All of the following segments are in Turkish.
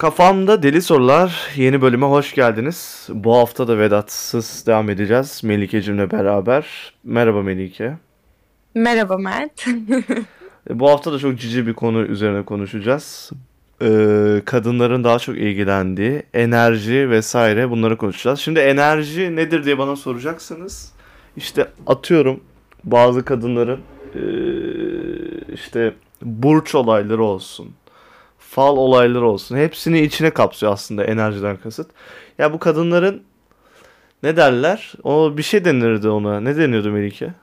Kafamda Deli Sorular yeni bölüme hoş geldiniz. Bu hafta da Vedat'sız devam edeceğiz Melike'cimle beraber. Merhaba Melike. Merhaba Mert. Bu hafta da çok cici bir konu üzerine konuşacağız. Ee, kadınların daha çok ilgilendiği enerji vesaire bunları konuşacağız. Şimdi enerji nedir diye bana soracaksınız. İşte atıyorum bazı kadınların ee, işte burç olayları olsun, fal olayları olsun. Hepsini içine kapsıyor aslında enerjiden kasıt. Ya bu kadınların ne derler? O bir şey denirdi ona. Ne deniyordu Melike?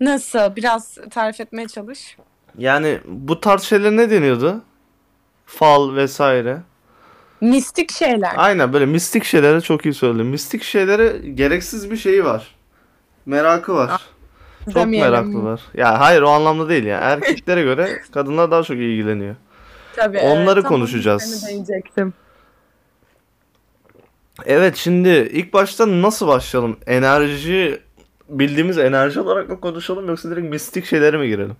Nasıl? Biraz tarif etmeye çalış. Yani bu tarz şeyler ne deniyordu? Fal vesaire. Mistik şeyler. Aynen böyle mistik şeylere çok iyi söyledin. Mistik şeylere gereksiz bir şeyi var. Merakı var. Çok Demeyelim. meraklılar. Ya hayır o anlamda değil ya. Erkeklere göre kadınlar daha çok ilgileniyor. Tabii, Onları tam konuşacağız. değinecektim. Evet şimdi ilk başta nasıl başlayalım? Enerji bildiğimiz enerji olarak mı konuşalım yoksa direkt mistik şeylere mi girelim?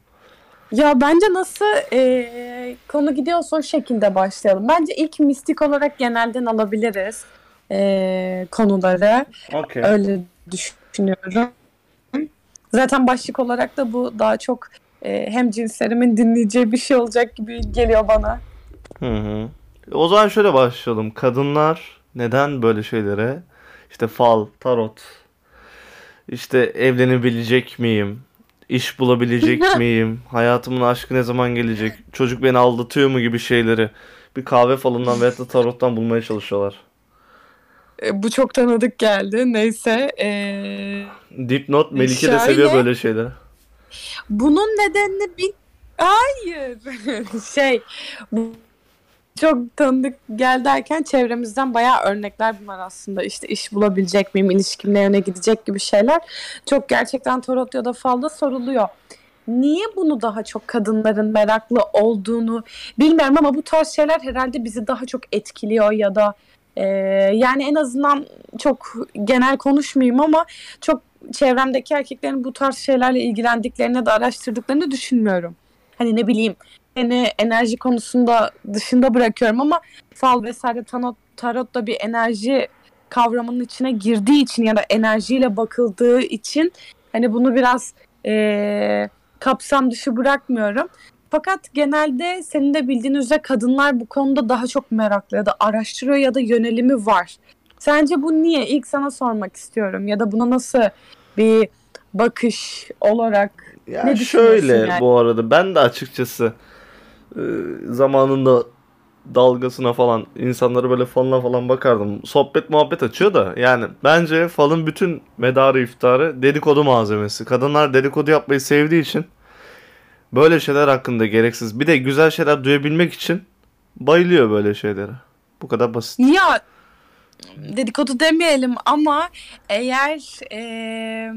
Ya bence nasıl e, konu gidiyorsa o şekilde başlayalım. Bence ilk mistik olarak genelden alabiliriz e, konuları. Okey. Öyle düşünüyorum. Zaten başlık olarak da bu daha çok e, hem cinslerimin dinleyeceği bir şey olacak gibi geliyor bana. Hı hı. O zaman şöyle başlayalım. Kadınlar neden böyle şeylere işte fal, tarot, işte evlenebilecek miyim? İş bulabilecek miyim? Hayatımın aşkı ne zaman gelecek? Çocuk beni aldatıyor mu gibi şeyleri bir kahve falından veya da tarottan bulmaya çalışıyorlar. E, bu çok tanıdık geldi. Neyse. E, Dipnot Melike de Şöyle- seviyor böyle şeyleri. Bunun nedenini bil... Hayır. şey bu çok tanıdık gel derken çevremizden bayağı örnekler bunlar aslında. İşte iş bulabilecek miyim, ilişkim ne yöne gidecek gibi şeyler. Çok gerçekten tarot ya da falda soruluyor. Niye bunu daha çok kadınların meraklı olduğunu bilmiyorum ama bu tarz şeyler herhalde bizi daha çok etkiliyor ya da e, yani en azından çok genel konuşmayayım ama çok çevremdeki erkeklerin bu tarz şeylerle ilgilendiklerini da araştırdıklarını düşünmüyorum. Hani ne bileyim beni enerji konusunda dışında bırakıyorum ama fal vesaire tarot, tarot da bir enerji kavramının içine girdiği için ya da enerjiyle bakıldığı için hani bunu biraz eee, kapsam dışı bırakmıyorum. Fakat genelde senin de bildiğin üzere kadınlar bu konuda daha çok meraklı ya da araştırıyor ya da yönelimi var. Sence bu niye? İlk sana sormak istiyorum ya da buna nasıl bir bakış olarak Ya Ne düşünüyorsun şöyle yani? bu arada ben de açıkçası e, zamanında dalgasına falan insanlara böyle falına falan bakardım. Sohbet muhabbet açıyor da yani bence falın bütün medarı iftarı dedikodu malzemesi. Kadınlar dedikodu yapmayı sevdiği için böyle şeyler hakkında gereksiz bir de güzel şeyler duyabilmek için bayılıyor böyle şeylere. Bu kadar basit. Ya dedikodu demeyelim ama eğer eee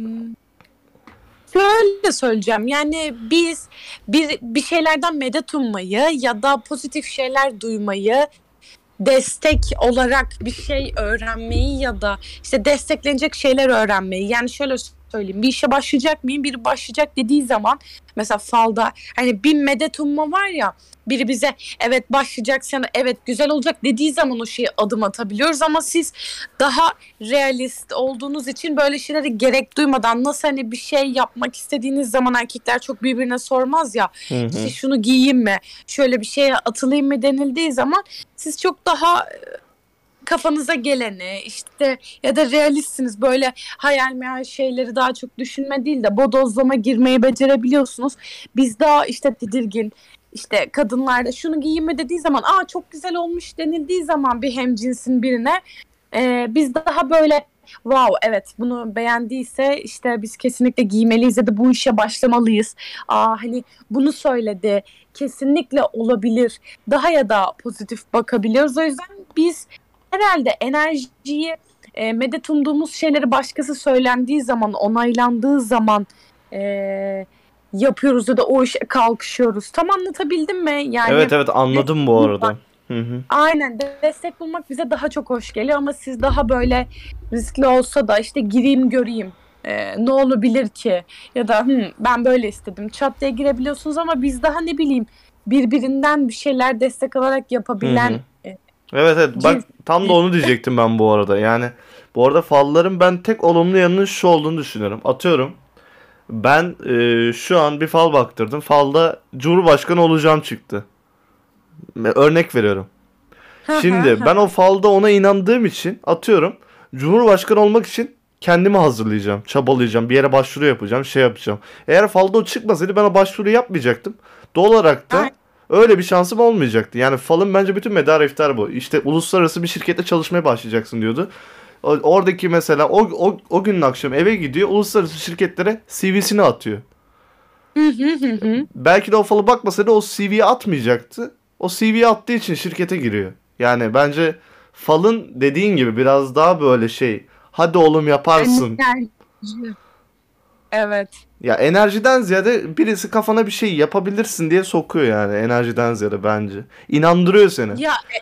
şöyle söyleyeceğim. Yani biz bir, bir şeylerden medet ummayı ya da pozitif şeyler duymayı destek olarak bir şey öğrenmeyi ya da işte desteklenecek şeyler öğrenmeyi yani şöyle söyleyeyim. Bir işe başlayacak mıyım? Biri başlayacak dediği zaman mesela falda hani bir medet umma var ya biri bize evet başlayacaksın evet güzel olacak dediği zaman o şeye adım atabiliyoruz. Ama siz daha realist olduğunuz için böyle şeylere gerek duymadan nasıl hani bir şey yapmak istediğiniz zaman erkekler çok birbirine sormaz ya Hı hı. işte şunu giyeyim mi şöyle bir şeye atılayım mı? denildiği zaman siz çok daha kafanıza geleni işte ya da realistsiniz böyle hayal meyal şeyleri daha çok düşünme değil de bodozlama girmeyi becerebiliyorsunuz. Biz daha işte tedirgin işte kadınlarda şunu giyeyim dediği zaman aa çok güzel olmuş denildiği zaman bir hemcinsin birine e, biz daha böyle wow evet bunu beğendiyse işte biz kesinlikle giymeliyiz ya da bu işe başlamalıyız. Aa hani bunu söyledi kesinlikle olabilir daha ya da pozitif bakabiliyoruz. O yüzden biz herhalde enerjiyi e, medet umduğumuz şeyleri başkası söylendiği zaman onaylandığı zaman e, yapıyoruz ya da o işe kalkışıyoruz. Tam anlatabildim mi? Yani Evet evet anladım bu arada. Hı hı. Aynen de- destek bulmak bize daha çok hoş geliyor ama siz daha böyle riskli olsa da işte gireyim göreyim Ee, ne olabilir ki ya da "Hı, ben böyle istedim çat diye girebiliyorsunuz ama biz daha ne bileyim birbirinden bir şeyler destek alarak yapabilen Hı hı. e, Evet evet bak tam da onu diyecektim ben bu arada. Yani bu arada falların ben tek olumlu yanının şu olduğunu düşünüyorum. Atıyorum ben e, şu an bir fal baktırdım. Falda Cumhurbaşkanı olacağım çıktı. Örnek veriyorum. Şimdi ben o falda ona inandığım için atıyorum Cumhurbaşkanı olmak için kendimi hazırlayacağım, çabalayacağım, bir yere başvuru yapacağım, şey yapacağım. Eğer falda o çıkmasaydı ben o başvuru yapmayacaktım. Doğal olarak da öyle bir şansım olmayacaktı. Yani falın bence bütün medar iftar bu. İşte uluslararası bir şirkette çalışmaya başlayacaksın diyordu. Oradaki mesela o, o, o günün akşam eve gidiyor uluslararası şirketlere CV'sini atıyor. Belki de o falı bakmasaydı o CV'yi atmayacaktı. O CV'yi attığı için şirkete giriyor. Yani bence falın dediğin gibi biraz daha böyle şey hadi oğlum yaparsın. Evet. Ya enerjiden ziyade birisi kafana bir şey yapabilirsin diye sokuyor yani enerjiden ziyade bence. İnandırıyor seni. Ya e,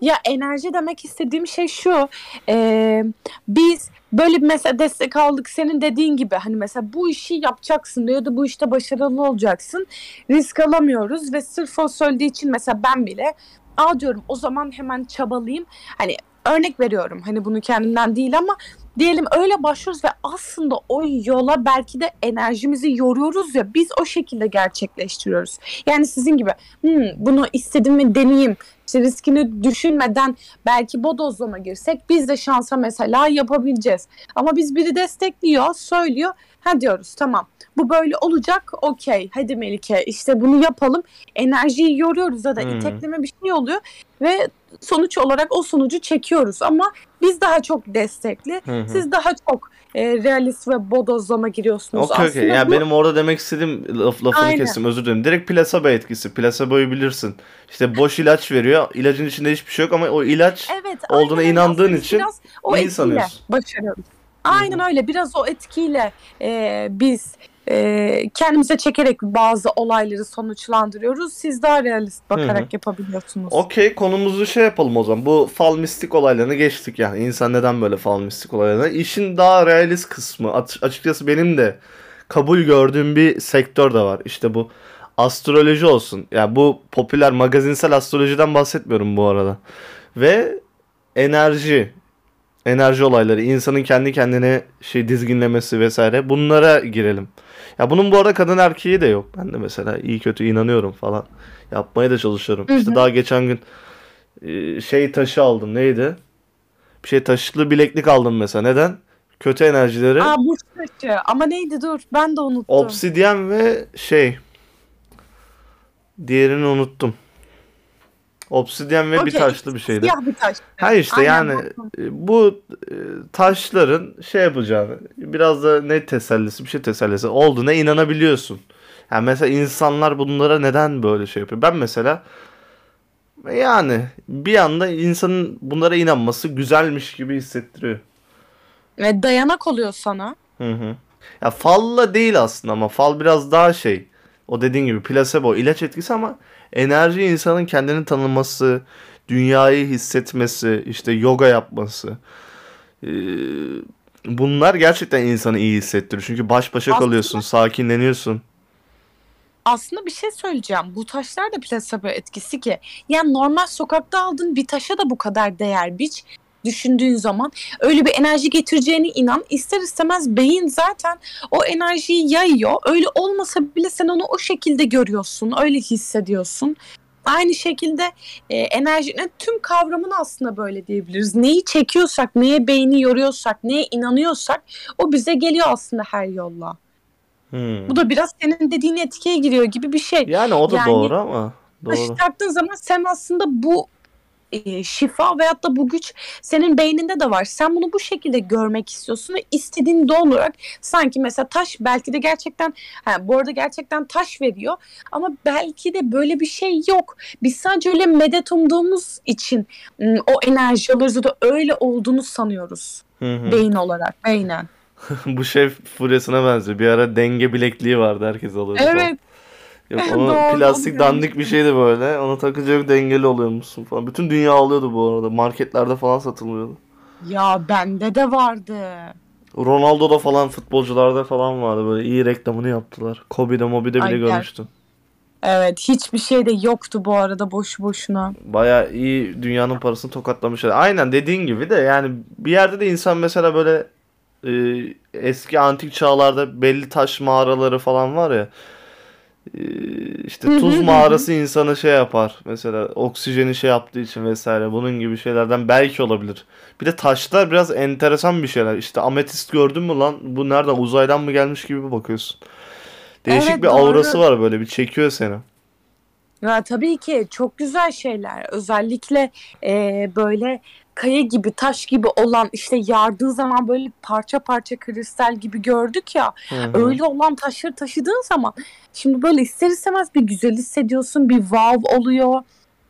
ya enerji demek istediğim şey şu. E, biz böyle mesela destek aldık senin dediğin gibi hani mesela bu işi yapacaksın ya da bu işte başarılı olacaksın. Risk alamıyoruz ve sırf o söylediği için mesela ben bile Aa diyorum o zaman hemen çabalayayım. Hani örnek veriyorum hani bunu kendimden değil ama diyelim öyle başlıyoruz ve aslında o yola belki de enerjimizi yoruyoruz ya biz o şekilde gerçekleştiriyoruz. Yani sizin gibi hmm, bunu istedim ve deneyeyim işte riskini düşünmeden belki bodozlama girsek biz de şansa mesela yapabileceğiz. Ama biz biri destekliyor, söylüyor. Ha diyoruz tamam bu böyle olacak okey hadi Melike işte bunu yapalım. Enerjiyi yoruyoruz ya da hmm. itekleme bir şey oluyor ve sonuç olarak o sonucu çekiyoruz ama biz daha çok destekli. Hı hı. Siz daha çok e, realist ve bodozlama giriyorsunuz. Okey okey. Yani bu... benim orada demek istediğim laf, lafını Aynen. kestim özür dilerim. Direkt plasebo etkisi. Plasebo'yu bilirsin. İşte boş ilaç veriyor. İlacın içinde hiçbir şey yok ama o ilaç evet, olduğuna inandığın için iyi sanıyorsun. Başarıyoruz. Aynen öyle. Biraz o etkiyle e, biz e, kendimize çekerek bazı olayları sonuçlandırıyoruz. Siz daha realist bakarak Hı-hı. yapabiliyorsunuz. Okey konumuzu şey yapalım o zaman. Bu fal mistik olaylarını geçtik yani. İnsan neden böyle fal mistik olaylarına? İşin daha realist kısmı açıkçası benim de kabul gördüğüm bir sektör de var. İşte bu astroloji olsun. Ya yani bu popüler magazinsel astrolojiden bahsetmiyorum bu arada. Ve enerji enerji olayları, insanın kendi kendine şey dizginlemesi vesaire bunlara girelim. Ya bunun bu arada kadın erkeği de yok. Ben de mesela iyi kötü inanıyorum falan. Yapmaya da çalışıyorum. Hı hı. İşte daha geçen gün e, şey taşı aldım. Neydi? Bir şey taşlı bileklik aldım mesela. Neden? Kötü enerjileri. Aa bu taşı. Ama neydi dur ben de unuttum. Obsidyen ve şey diğerini unuttum. Obsidyen ve okay. bir taşlı bir şeydi. Siyah bir taş. Ha işte Aynen. yani e, bu e, taşların şey yapacağını biraz da ne tesellisi bir şey tesellisi olduğuna inanabiliyorsun. Yani mesela insanlar bunlara neden böyle şey yapıyor? Ben mesela yani bir anda insanın bunlara inanması güzelmiş gibi hissettiriyor. Ve dayanak oluyor sana. Hı hı. Ya falla değil aslında ama fal biraz daha şey. O dediğin gibi plasebo ilaç etkisi ama enerji insanın kendini tanıması, dünyayı hissetmesi, işte yoga yapması. Ee, bunlar gerçekten insanı iyi hissettiriyor. Çünkü baş başa aslında, kalıyorsun, sakinleniyorsun. Aslında bir şey söyleyeceğim. Bu taşlar da plasebo etkisi ki. Yani normal sokakta aldığın bir taşa da bu kadar değer biç düşündüğün zaman öyle bir enerji getireceğine inan. İster istemez beyin zaten o enerjiyi yayıyor. Öyle olmasa bile sen onu o şekilde görüyorsun, öyle hissediyorsun. Aynı şekilde e, enerjinin tüm kavramını aslında böyle diyebiliriz. Neyi çekiyorsak, neye beyni yoruyorsak, neye inanıyorsak o bize geliyor aslında her yolla. Hmm. Bu da biraz senin dediğin etkiye giriyor gibi bir şey. Yani o da yani, doğru ama. Doğru. Taktığın zaman sen aslında bu e, şifa veyahut da bu güç senin beyninde de var. Sen bunu bu şekilde görmek istiyorsun ve istediğin doğal olarak sanki mesela taş belki de gerçekten ha, bu arada gerçekten taş veriyor ama belki de böyle bir şey yok. Biz sadece öyle medet umduğumuz için o enerji alıyoruz da öyle olduğunu sanıyoruz. Hı hı. Beyin olarak, beynen. bu şey furyasına benziyor. Bir ara denge bilekliği vardı herkes alıyordu. Evet. Yok onu plastik dandik bir şeydi böyle. Onu takınca dengeli oluyormuşsun falan. Bütün dünya alıyordu bu arada. Marketlerde falan satılıyordu. Ya bende de vardı. Ronaldo'da falan futbolcularda falan vardı böyle iyi reklamını yaptılar. Kobe'de Mobi'de bile Ay, görmüştüm. Evet hiçbir şey de yoktu bu arada boşu boşuna. Baya iyi dünyanın parasını tokatlamışlar. Aynen dediğin gibi de yani bir yerde de insan mesela böyle e, eski antik çağlarda belli taş mağaraları falan var ya. E, işte tuz mağarası insanı şey yapar. Mesela oksijeni şey yaptığı için vesaire. Bunun gibi şeylerden belki olabilir. Bir de taşlar biraz enteresan bir şeyler. İşte ametist gördün mü lan? Bu nereden uzaydan mı gelmiş gibi bakıyorsun. Değişik Evet, bir doğru. aurası var böyle bir çekiyor seni. Ya tabii ki çok güzel şeyler. Özellikle e, böyle kaya gibi, taş gibi olan işte yardığı zaman böyle parça parça kristal gibi gördük ya. Hı hı. Öyle olan taşları taşıdığın zaman şimdi böyle ister istemez bir güzel hissediyorsun, bir wow oluyor.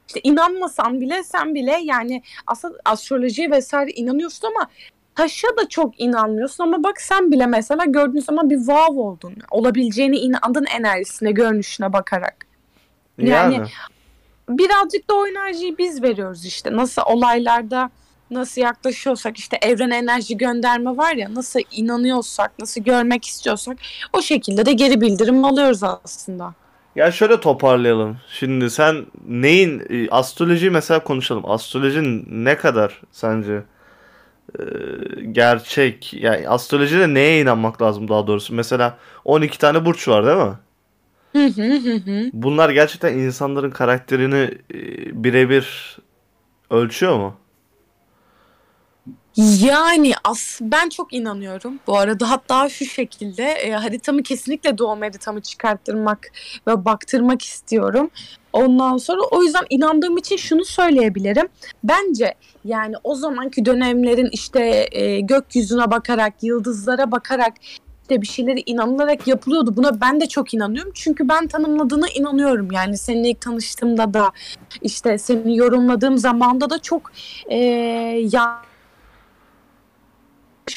İşte inanmasan bile sen bile yani aslında astrolojiye vesaire inanıyorsun ama taşa da çok inanmıyorsun ama bak sen bile mesela gördüğün zaman bir wow oldun. Olabileceğine inandın enerjisine, görünüşüne bakarak. Yani. Yani- birazcık da o enerjiyi biz veriyoruz işte. Nasıl olaylarda nasıl yaklaşıyorsak işte evrene enerji gönderme var ya nasıl inanıyorsak nasıl görmek istiyorsak o şekilde de geri bildirim alıyoruz aslında. Ya şöyle toparlayalım. Şimdi sen neyin e, astroloji mesela konuşalım. Astrolojinin ne kadar sence e, gerçek yani astrolojide neye inanmak lazım daha doğrusu? Mesela 12 tane burç var değil mi? Hı hı hı hı. Bunlar gerçekten insanların karakterini e, birebir ölçüyor mu? Yani as ben çok inanıyorum bu arada hatta şu şekilde e, haritamı kesinlikle doğum haritamı çıkarttırmak ve baktırmak istiyorum. Ondan sonra o yüzden inandığım için şunu söyleyebilirim. Bence yani o zamanki dönemlerin işte e, gökyüzüne bakarak, yıldızlara bakarak işte bir şeyleri inanılarak yapılıyordu. Buna ben de çok inanıyorum. Çünkü ben tanımladığına inanıyorum. Yani seninle ilk tanıştığımda da işte seni yorumladığım zamanda da çok e, ya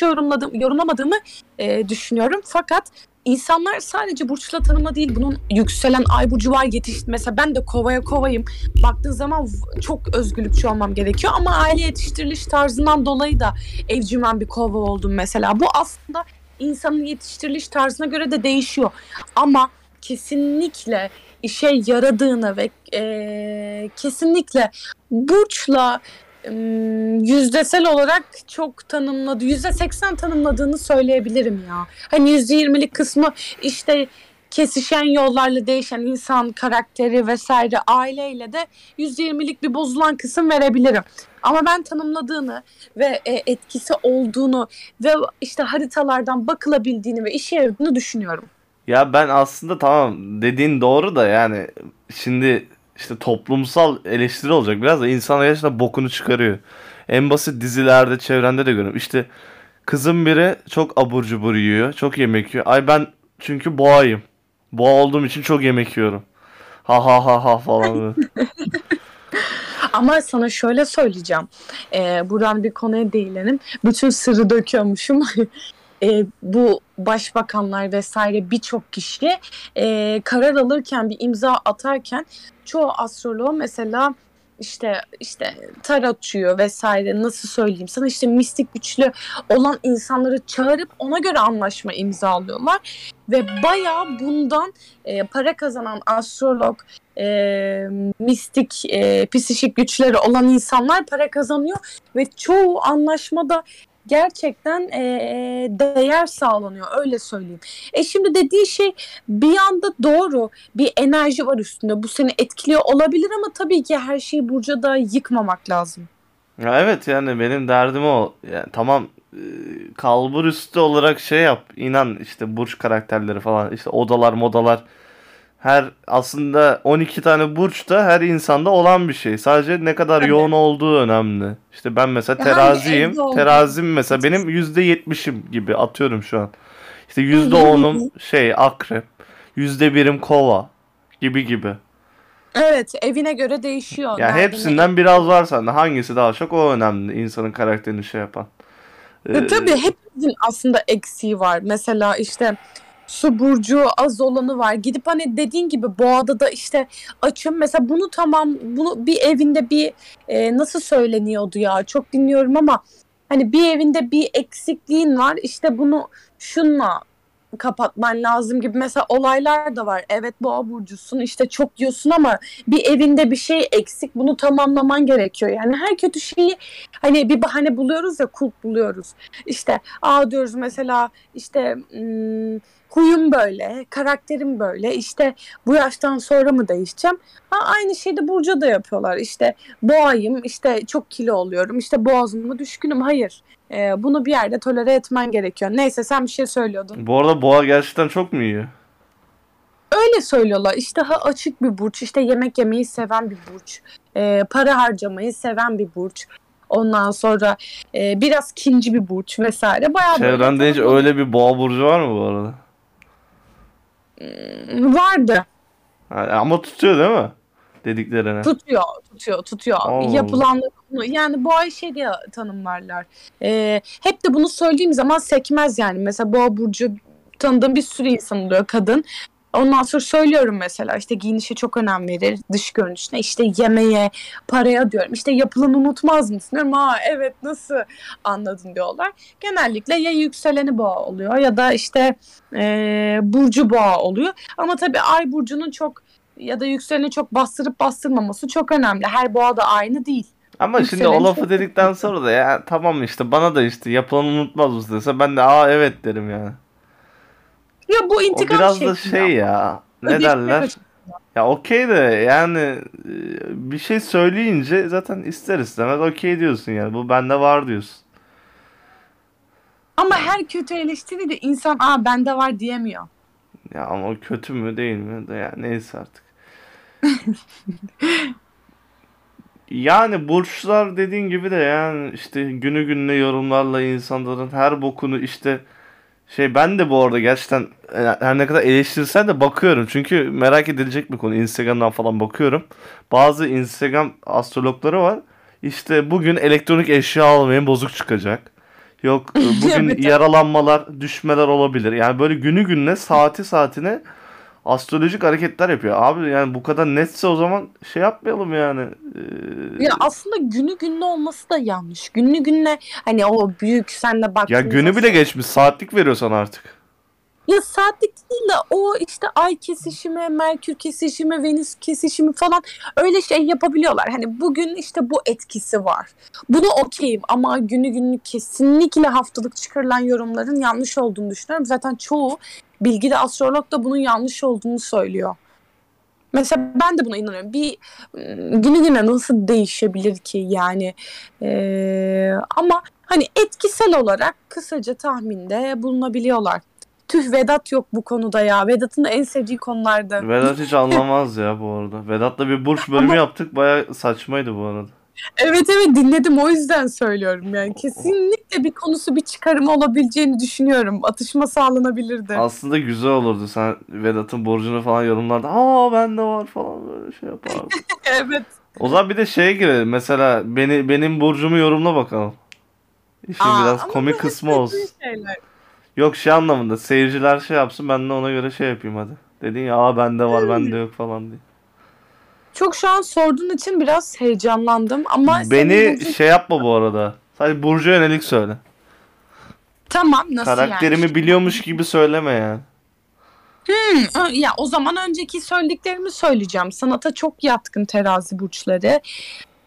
yorumladım, yorumlamadığımı e, düşünüyorum. Fakat insanlar sadece burçla tanıma değil bunun yükselen ay burcu var yetiş mesela ben de kovaya kovayım baktığın zaman çok özgürlükçü olmam gerekiyor ama aile yetiştiriliş tarzından dolayı da evcimen bir kova oldum mesela bu aslında insanın yetiştiriliş tarzına göre de değişiyor ama kesinlikle işe yaradığını ve e, kesinlikle burçla yüzdesel olarak çok tanımladı. Yüzde seksen tanımladığını söyleyebilirim ya. Hani yüzde yirmilik kısmı işte kesişen yollarla değişen insan karakteri vesaire aileyle de yüzde yirmilik bir bozulan kısım verebilirim. Ama ben tanımladığını ve e, etkisi olduğunu ve işte haritalardan bakılabildiğini ve işe yaradığını düşünüyorum. Ya ben aslında tamam dediğin doğru da yani şimdi işte toplumsal eleştiri olacak biraz da insanlar gerçekten bokunu çıkarıyor. En basit dizilerde çevrende de görüyorum. İşte kızım biri çok abur cubur yiyor. Çok yemek yiyor. Ay ben çünkü boğayım. Boğa olduğum için çok yemek yiyorum. Ha ha ha ha falan. Ama sana şöyle söyleyeceğim. Ee, buradan bir konuya değinelim. Bütün sırrı döküyormuşum. Ee, bu başbakanlar vesaire birçok kişi e, karar alırken bir imza atarken çoğu astroloğu mesela işte işte tarotçuyu vesaire nasıl söyleyeyim sana? İşte mistik güçlü olan insanları çağırıp ona göre anlaşma imzalıyorlar. Ve bayağı bundan e, para kazanan astrolog e, mistik e, psişik güçleri olan insanlar para kazanıyor. Ve çoğu anlaşmada gerçekten e, değer sağlanıyor öyle söyleyeyim. E şimdi dediği şey bir anda doğru bir enerji var üstünde bu seni etkiliyor olabilir ama tabii ki her şeyi Burcu'da da yıkmamak lazım. Ya evet yani benim derdim o. Yani tamam kalbur üstü olarak şey yap. inan işte burç karakterleri falan işte odalar modalar. Her aslında 12 tane burç da her insanda olan bir şey. Sadece ne kadar Tabii. yoğun olduğu önemli. İşte ben mesela teraziyim. Terazim mesela benim %70'im gibi atıyorum şu an. İşte %10'um şey akrep. %1'im kova gibi gibi. Evet evine göre değişiyor. Ya Nerede hepsinden biraz var sende. Hangisi daha çok o önemli insanın karakterini şey yapan. Ee, tabii hepimizin aslında eksiği var. Mesela işte su burcu az olanı var. Gidip hani dediğin gibi boğada da işte açım. Mesela bunu tamam bunu bir evinde bir e, nasıl söyleniyordu ya çok dinliyorum ama hani bir evinde bir eksikliğin var. İşte bunu şunla kapatman lazım gibi mesela olaylar da var. Evet boğa burcusun işte çok diyorsun ama bir evinde bir şey eksik bunu tamamlaman gerekiyor. Yani her kötü şeyi hani bir bahane buluyoruz ya kulp buluyoruz. İşte aa diyoruz mesela işte hmm, huyum böyle, karakterim böyle. İşte bu yaştan sonra mı değişeceğim? Ha, aynı şeyi de Burcu da yapıyorlar. İşte boğayım, işte çok kilo oluyorum, işte boğazıma düşkünüm. Hayır. Ee, bunu bir yerde tolere etmen gerekiyor. Neyse sen bir şey söylüyordun. Bu arada boğa gerçekten çok mu iyi? Öyle söylüyorlar. İştaha açık bir burç, işte yemek yemeyi seven bir burç, ee, para harcamayı seven bir burç. Ondan sonra e, biraz kinci bir burç vesaire. Bayağı Çevrende böyle hiç öyle bir boğa burcu var mı bu arada? Vardı. Ha, ama tutuyor değil mi? Dediklerine. Tutuyor, tutuyor, tutuyor. Allah. Yapılan yani boğa şey diye tanımlarlar. Ee, hep de bunu söylediğim zaman sekmez yani. Mesela boğa burcu tanıdığım bir sürü insan oluyor kadın. Ondan sonra söylüyorum mesela işte giyinişe çok önem verir, dış görünüşüne, işte yemeğe, paraya diyorum. İşte yapılanı unutmaz mısın diyorum. Aa evet nasıl anladın diyorlar. Genellikle ya yükseleni boğa oluyor ya da işte e, burcu boğa oluyor. Ama tabii ay burcunun çok ya da yükseleni çok bastırıp bastırmaması çok önemli. Her boğa da aynı değil. Ama şimdi Yükselen o lafı çok- dedikten sonra da ya tamam işte bana da işte yapılanı unutmaz mısın dese ben de aa evet derim yani. Ya bu O intikam biraz da şey ya ne Ödeşmek derler? açısından. Ya okey de yani e, bir şey söyleyince zaten ister istemez okey diyorsun yani. Bu bende var diyorsun. Ama her kötü eleştiri de insan aa bende var diyemiyor. Ya ama o kötü mü değil mi de ya neyse artık. Yani burçlar dediğin gibi de yani işte günü gününe yorumlarla insanların her bokunu işte şey ben de bu arada gerçekten e, her ne kadar eleştirsen de bakıyorum. Çünkü merak edilecek bir konu. Instagram'dan falan bakıyorum. Bazı Instagram astrologları var. İşte bugün elektronik eşya almayın bozuk çıkacak. Yok e, bugün yaralanmalar, düşmeler olabilir. Yani böyle günü gününe, saati saatine astrolojik hareketler yapıyor. Abi yani bu kadar netse o zaman şey yapmayalım yani. Ee, Ya aslında günü gününe olması da yanlış. Günü gününe hani o büyük senle baktığın ya günü bile geçmiş. Saatlik veriyor sana artık. Ya saatlik değil de o işte ay kesişimi, merkür kesişimi, venüs kesişimi falan öyle şey yapabiliyorlar. Hani bugün işte bu etkisi var. Bunu okeyim ama günü günlük kesinlikle haftalık çıkarılan yorumların yanlış olduğunu düşünüyorum. Zaten çoğu bilgili astrolog da bunun yanlış olduğunu söylüyor. Mesela ben de buna inanıyorum. Bir ım, günü güne nasıl değişebilir ki yani Ee, ama hani etkisel olarak kısaca tahminde bulunabiliyorlar. Tüh Vedat yok bu konuda ya. Vedat'ın en sevdiği konularda. Vedat hiç anlamaz ya bu arada. Vedat'la bir burç bölümü Ama- yaptık. Baya saçmaydı bu arada. Evet evet dinledim o yüzden söylüyorum yani. Kesinlikle bir konusu bir çıkarımı olabileceğini düşünüyorum. Atışma sağlanabilirdi. Aslında güzel olurdu. Sen Vedat'ın burcunu falan yorumlarda. Aa bende var falan böyle şey yapardın. evet. o zaman bir de şeye girelim. Mesela beni benim burcumu yorumla bakalım. İşin Aa, biraz komik kısmı olsun. şeyler. Yok şey anlamında seyirciler şey yapsın ben de ona göre şey yapayım hadi. Dedin ya aa bende var bende yok falan diye. Çok şu an sorduğun için biraz heyecanlandım ama senin Beni burcun- şey yapma bu arada. Sadece Burcu yönelik söyle. tamam nasıl Karakterimi yani? biliyormuş gibi söyleme yani. Hı, Ya o zaman önceki söylediklerimi söyleyeceğim. Sanata çok yatkın terazi burçları.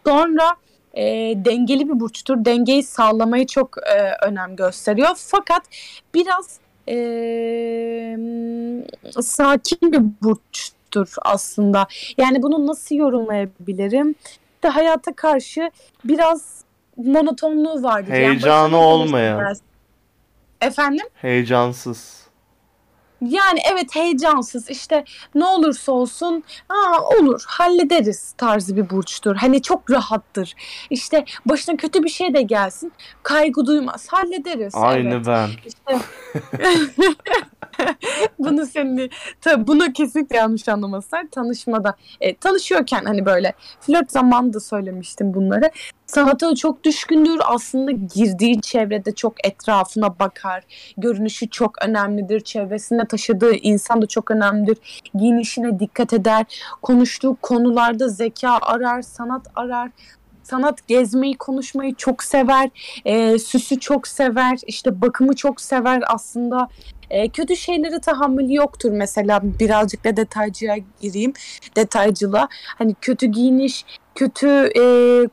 Sonra e, dengeli bir burçtur. Dengeyi sağlamaya çok e, önem gösteriyor. Fakat biraz e, sakin bir burçtur aslında. Yani bunu nasıl yorumlayabilirim? İşte hayata karşı biraz monotonluğu vardır. Yani Heyecanı başarılı olmayan. Efendim? Heyecansız. Yani evet heyecansız işte ne olursa olsun aa olur hallederiz tarzı bir burçtur. Hani çok rahattır. İşte başına kötü bir şey de gelsin kaygı duymaz hallederiz. Aynı evet. ben. İşte bunu seninle tabii bunu kesinlikle yanlış anlamasınlar tanışmada e, tanışıyorken hani böyle flört zamanında söylemiştim bunları. Sanata çok düşkündür aslında girdiği çevrede çok etrafına bakar görünüşü çok önemlidir çevresinde taşıdığı insan da çok önemlidir giyinişine dikkat eder konuştuğu konularda zeka arar sanat arar sanat gezmeyi, konuşmayı çok sever. E, süsü çok sever. işte bakımı çok sever aslında. E, kötü şeyleri tahammülü yoktur mesela birazcık da detaycıya gireyim detaycılığa hani kötü giyiniş kötü e,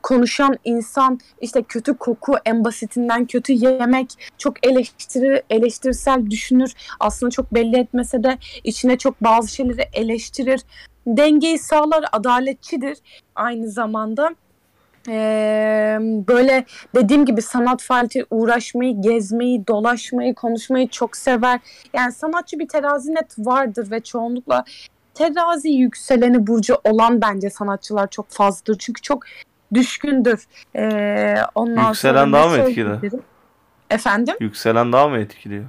konuşan insan işte kötü koku en basitinden kötü yemek çok eleştiri eleştirisel düşünür aslında çok belli etmese de içine çok bazı şeyleri eleştirir dengeyi sağlar adaletçidir aynı zamanda ee, böyle dediğim gibi sanat faaliyeti uğraşmayı, gezmeyi, dolaşmayı, konuşmayı çok sever. Yani sanatçı bir terazi net vardır ve çoğunlukla terazi yükseleni burcu olan bence sanatçılar çok fazladır. Çünkü çok düşkündür. Ee, ondan Yükselen sonra daha mı etkili? Efendim? Yükselen daha mı etkiliyor?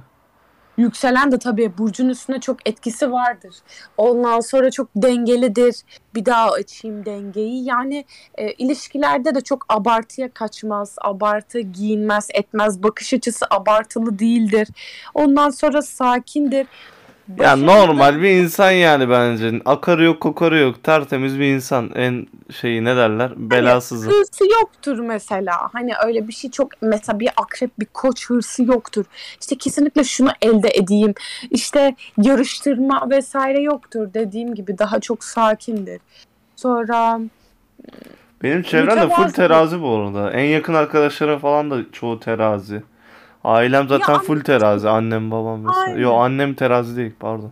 Yükselen de tabii burcun üstüne çok etkisi vardır. Ondan sonra çok dengelidir. Bir daha açayım dengeyi. Yani e, ilişkilerde de çok abartıya kaçmaz. Abartı giyinmez, etmez. Bakış açısı abartılı değildir. Ondan sonra sakindir. Ya Başarılı- normal bir insan yani bence. Akarı yok kokarı yok. Tertemiz bir insan. En şeyi ne derler? Belasızı. hırsı yoktur mesela. Hani öyle bir şey çok mesela bir akrep bir koç hırsı yoktur. İşte kesinlikle şunu elde edeyim. İşte yarıştırma vesaire yoktur. Dediğim gibi daha çok sakindir. Sonra Benim çevrem de full terazi bu arada. En yakın arkadaşlarım falan da çoğu terazi. Ailem zaten Ya full terazi. Annem babam mesela. Aynen. Yo annem terazi değil pardon.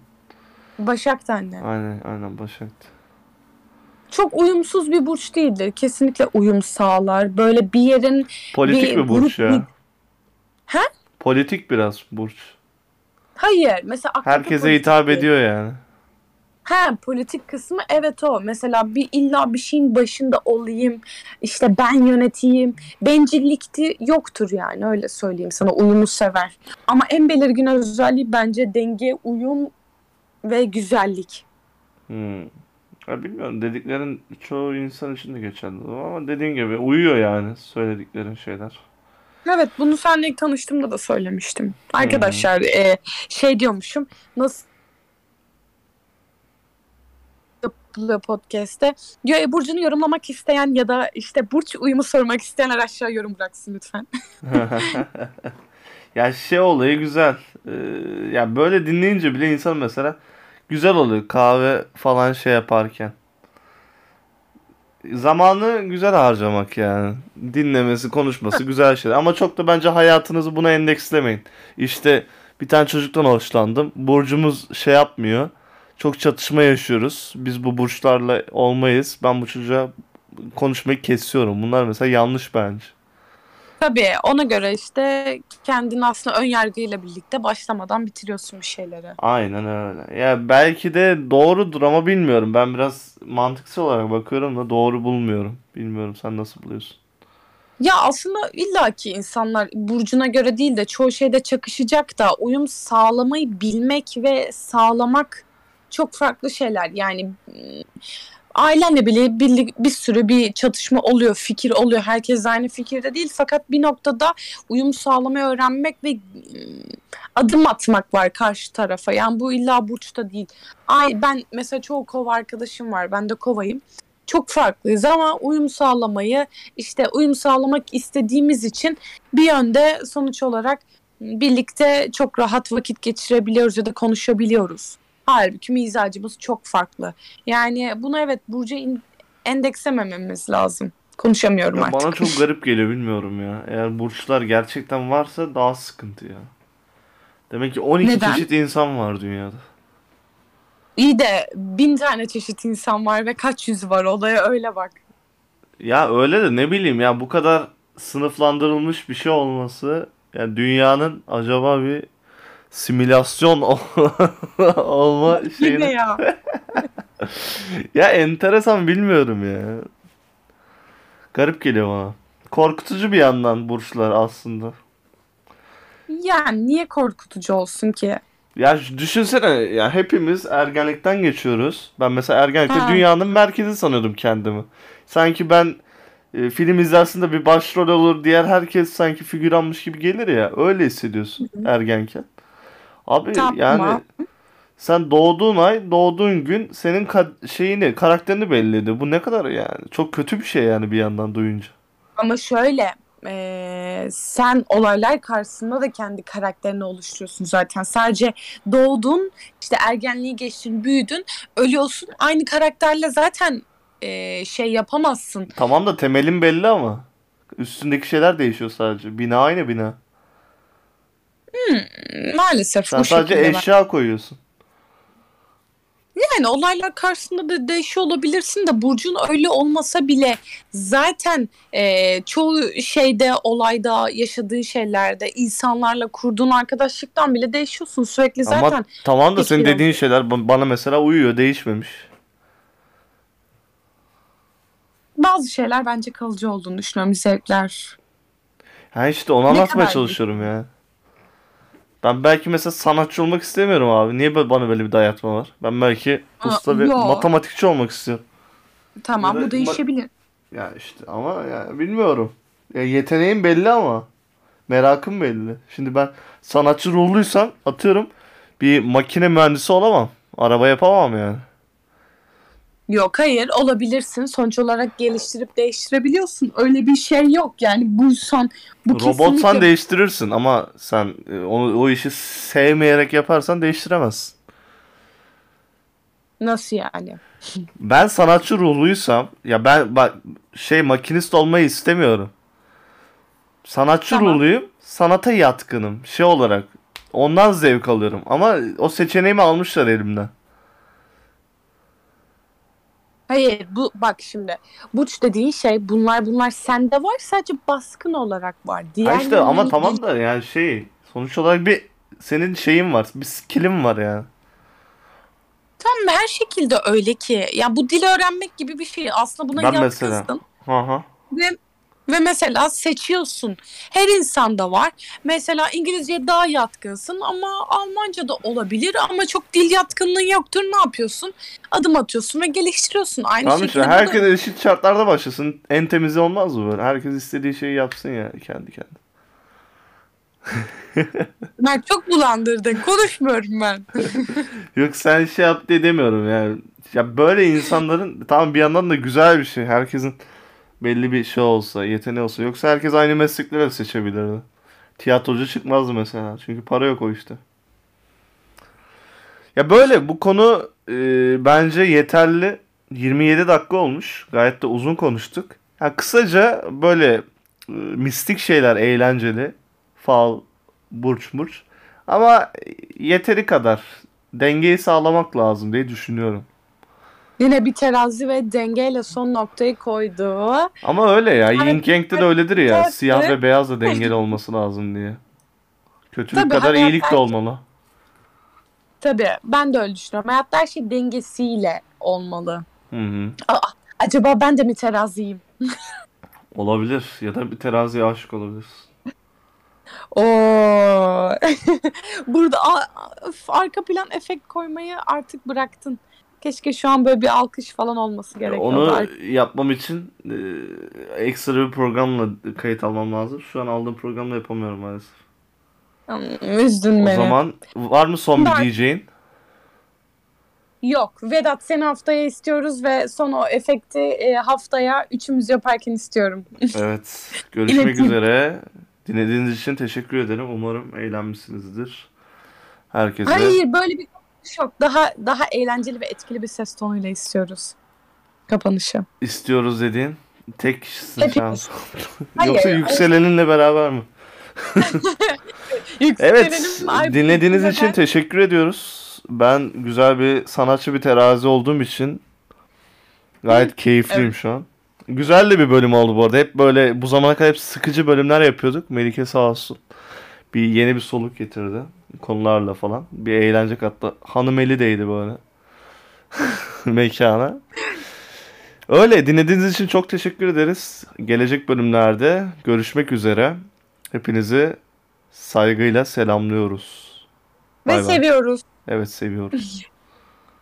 Başak da anne. Aynen aynen Başak'tı. Çok uyumsuz bir burç değildir. Kesinlikle uyum sağlar. Böyle bir yerin Politik Bir bir, burç grup- ya. He? Politik biraz burç. hayır mesela akrep Herkese politik hitap değil. ediyor yani. Ha politik kısmı evet o. Mesela bir illa bir şeyin başında olayım. işte ben yöneteyim. Bencillikti yoktur yani öyle söyleyeyim sana. Uyumu sever. Ama en belirgin özelliği bence denge, uyum ve güzellik. Hmm. Ya bilmiyorum dediklerin çoğu insan için de geçerli ama dediğin gibi uyuyor yani söylediklerin şeyler. Evet bunu seninle ilk tanıştığımda da söylemiştim. Arkadaşlar e, şey diyormuşum. Nasıl yapılıyor podcast'te. Diyor e, Burcu'nu yorumlamak isteyen ya da işte Burç uyumu sormak isteyenler aşağı yorum bıraksın lütfen. ya şey olayı güzel. Ee, ya böyle dinleyince bile insan mesela güzel oluyor kahve falan şey yaparken. Zamanı güzel harcamak yani. Dinlemesi, konuşması güzel şeyler. Ama çok da bence hayatınızı buna endekslemeyin. İşte bir tane çocuktan hoşlandım. Burcumuz şey yapmıyor. Çok çatışma yaşıyoruz. Biz bu burçlarla olmayız. Ben bu çocuğa konuşmayı kesiyorum. Bunlar mesela yanlış bence. Tabii ona göre işte kendini aslında ön yargıyla birlikte başlamadan bitiriyorsun bir şeyleri. Aynen öyle. Ya belki de doğrudur ama bilmiyorum. Ben biraz mantıksal olarak bakıyorum da doğru bulmuyorum. Bilmiyorum sen nasıl buluyorsun? Ya aslında illaki insanlar burcuna göre değil de çoğu şeyde çakışacak da uyum sağlamayı bilmek ve sağlamak çok farklı şeyler. Yani mm, ailenle bile bir, bir sürü bir çatışma oluyor, fikir oluyor. Herkes aynı fikirde değil fakat bir noktada uyum sağlamayı öğrenmek ve mm, adım atmak var karşı tarafa. Yani bu illa burçta değil. Ay ben mesela çoğu kova arkadaşım var. Ben de kovayım. Çok farklıyız ama uyum sağlamayı işte uyum sağlamak istediğimiz için bir yönde sonuç olarak birlikte çok rahat vakit geçirebiliyoruz ya da konuşabiliyoruz. Halbuki mizacımız çok farklı. Yani bunu evet Burcu'ya endekslemememiz lazım. Konuşamıyorum Ya artık. bana çok garip geliyor bilmiyorum ya. Eğer burçlar gerçekten varsa daha sıkıntı ya. Demek ki 12 Neden? çeşit insan var dünyada. İyi de bin tane çeşit insan var ve kaç yüz var olaya öyle bak. Ya öyle de ne bileyim ya bu kadar sınıflandırılmış bir şey olması yani dünyanın acaba bir simülasyon ol- olma Yine şeyini ya. ya enteresan bilmiyorum ya. Garip geliyor bana. Korkutucu bir yandan burçlar aslında. Yani niye korkutucu olsun ki? Ya düşünsene ya hepimiz ergenlikten geçiyoruz. Ben mesela ergenlikte Ha. dünyanın merkezi sanıyordum kendimi. Sanki ben e, film izlersin de bir başrol olur diğer herkes sanki figüranmış gibi gelir ya. Öyle hissediyorsun ergenken. Abi Tamam. yani sen doğduğun ay, doğduğun gün senin ka- şeyini, karakterini belli ediyor. Bu ne kadar yani? Çok kötü bir şey yani bir yandan duyunca. Ama şöyle e, sen olaylar karşısında da kendi karakterini oluşturuyorsun zaten. Sadece doğdun, işte ergenliği geçtin, büyüdün, ölüyorsun. Aynı karakterle zaten e, şey yapamazsın. Tamam da temelin belli ama. Üstündeki şeyler değişiyor sadece. Bina aynı bina. Maalesef Sen bu sadece şekilde. eşya koyuyorsun. Yani olaylar karşısında da değişiyor olabilirsin de Burcu'nun öyle olmasa bile zaten e, çoğu şeyde olayda yaşadığın şeylerde insanlarla kurduğun arkadaşlıktan bile değişiyorsun sürekli zaten. Ama tamam da senin dediğin şeyler ba- bana mesela uyuyor, değişmemiş. Bazı şeyler bence kalıcı olduğunu düşünüyorum zevkler. Ha işte onu Ne anlatmaya çalışıyorum ya. Ben belki mesela sanatçı olmak istemiyorum abi. Niye böyle- bana böyle bir dayatma var? Ben belki Aa, usta bir yo. matematikçi olmak istiyorum. Tamam da- bu değişebilir. Ya işte ama ya bilmiyorum. Ya yeteneğim belli ama merakım belli. Şimdi ben sanatçı ruhluysam atıyorum bir makine mühendisi olamam. Araba yapamam yani. Yok hayır olabilirsin. Sonuç olarak geliştirip değiştirebiliyorsun. Öyle bir şey yok yani buysan bu Robotsan kesinlikle değiştirirsin ama sen e, onu o işi sevmeyerek yaparsan değiştiremezsin. nasıl yani? Ben sanatçı ruhluysam ya ben bak şey makinist olmayı istemiyorum. Sanatçı Tamam. ruhluyum. Sanata yatkınım şey olarak. Ondan zevk alıyorum ama o seçeneğimi almışlar elimden. Hayır bu bak şimdi Burç dediğin şey bunlar bunlar sende var sadece baskın olarak var. Ha Diğer işte ama tamam da yani şey sonuç olarak bir senin şeyin var. Bir skill'in var yani. Tamam her şekilde öyle ki. Ya bu dil öğrenmek gibi bir şey. Aslında buna Ben yatkınsın. mesela. Hı hı. Ve, ve mesela seçiyorsun. Her insanda var. Mesela İngilizceye daha yatkınsın ama Almanca da olabilir ama çok dil yatkınlığın yoktur. Ne yapıyorsun? Adım atıyorsun ve geliştiriyorsun. Aynı Tamam işte şekilde bu da- herkes eşit şartlarda başlasın. En temizi olmaz mı böyle? Herkes istediği şeyi yapsın ya kendi kendine. Mert çok bulandırdın. Konuşmuyorum ben. Yok sen şey yap diye demiyorum yani. Ya böyle insanların tamam bir yandan da güzel bir şey. Herkesin belli bir şey olsa, yeteneği olsa. Yoksa herkes aynı meslekleri seçebilirdi. Tiyatrocu çıkmazdı mesela. Çünkü para yok o işte. Ya böyle bu konu e, bence yeterli. 27 dakika olmuş. Gayet de uzun konuştuk. Ya kısaca böyle e, mistik şeyler eğlenceli. Fal, burç murç. Ama yeteri kadar dengeyi sağlamak lazım diye düşünüyorum. Yine bir terazi ve dengeyle son noktayı koydu. Ama öyle ya. Yin Yang'de de öyledir ya. Siyah ve beyaz da dengeli olması lazım diye. Kötülük Tabii, kadar hani iyilik de olmalı. Tabii ben de öyle düşünüyorum. Hayatta her şey dengesiyle olmalı. Hı hı. Aa, acaba ben de mi teraziyim? Olabilir. Ya da bir teraziye aşık olabilirsin. Oo. Burada a- öf, arka plan efekt koymayı artık bıraktın. Keşke şu an böyle bir alkış falan olması gerekiyordu. Onu yapmam için e, ekstra bir programla kayıt almam lazım. Şu an aldığım programla yapamıyorum maalesef. Üzdün O beni. zaman var mı son bir diyeceğin? Yok Vedat seni haftaya istiyoruz ve son o efekti e, haftaya üçümüz yaparken istiyorum. Evet. Görüşmek üzere. Dinlediğiniz için teşekkür ederim. Umarım eğlenmişsinizdir. Herkese. Hayır böyle bir yok. Daha daha eğlenceli ve etkili bir ses tonuyla istiyoruz kapanışı. istiyoruz dediğin tek kişisin şu an. Hepimiz. Hayır, Yoksa hayır. yükseleninle beraber mi? Evet, dinlediğiniz için teşekkür ediyoruz. Ben güzel bir sanatçı bir terazi olduğum için gayet keyifliyim şu an. Güzel de bir bölüm oldu bu arada. Hep böyle bu zamana kadar hep sıkıcı bölümler yapıyorduk. Melike sağ olsun. Bir yeni bir soluk getirdi. Konularla falan. Bir eğlence kattı. Hanım eli değdi böyle. Mekana. Öyle dinlediğiniz için çok teşekkür ederiz. Gelecek bölümlerde görüşmek üzere. Hepinizi saygıyla selamlıyoruz. Ve Bay bay. seviyoruz. Evet seviyoruz.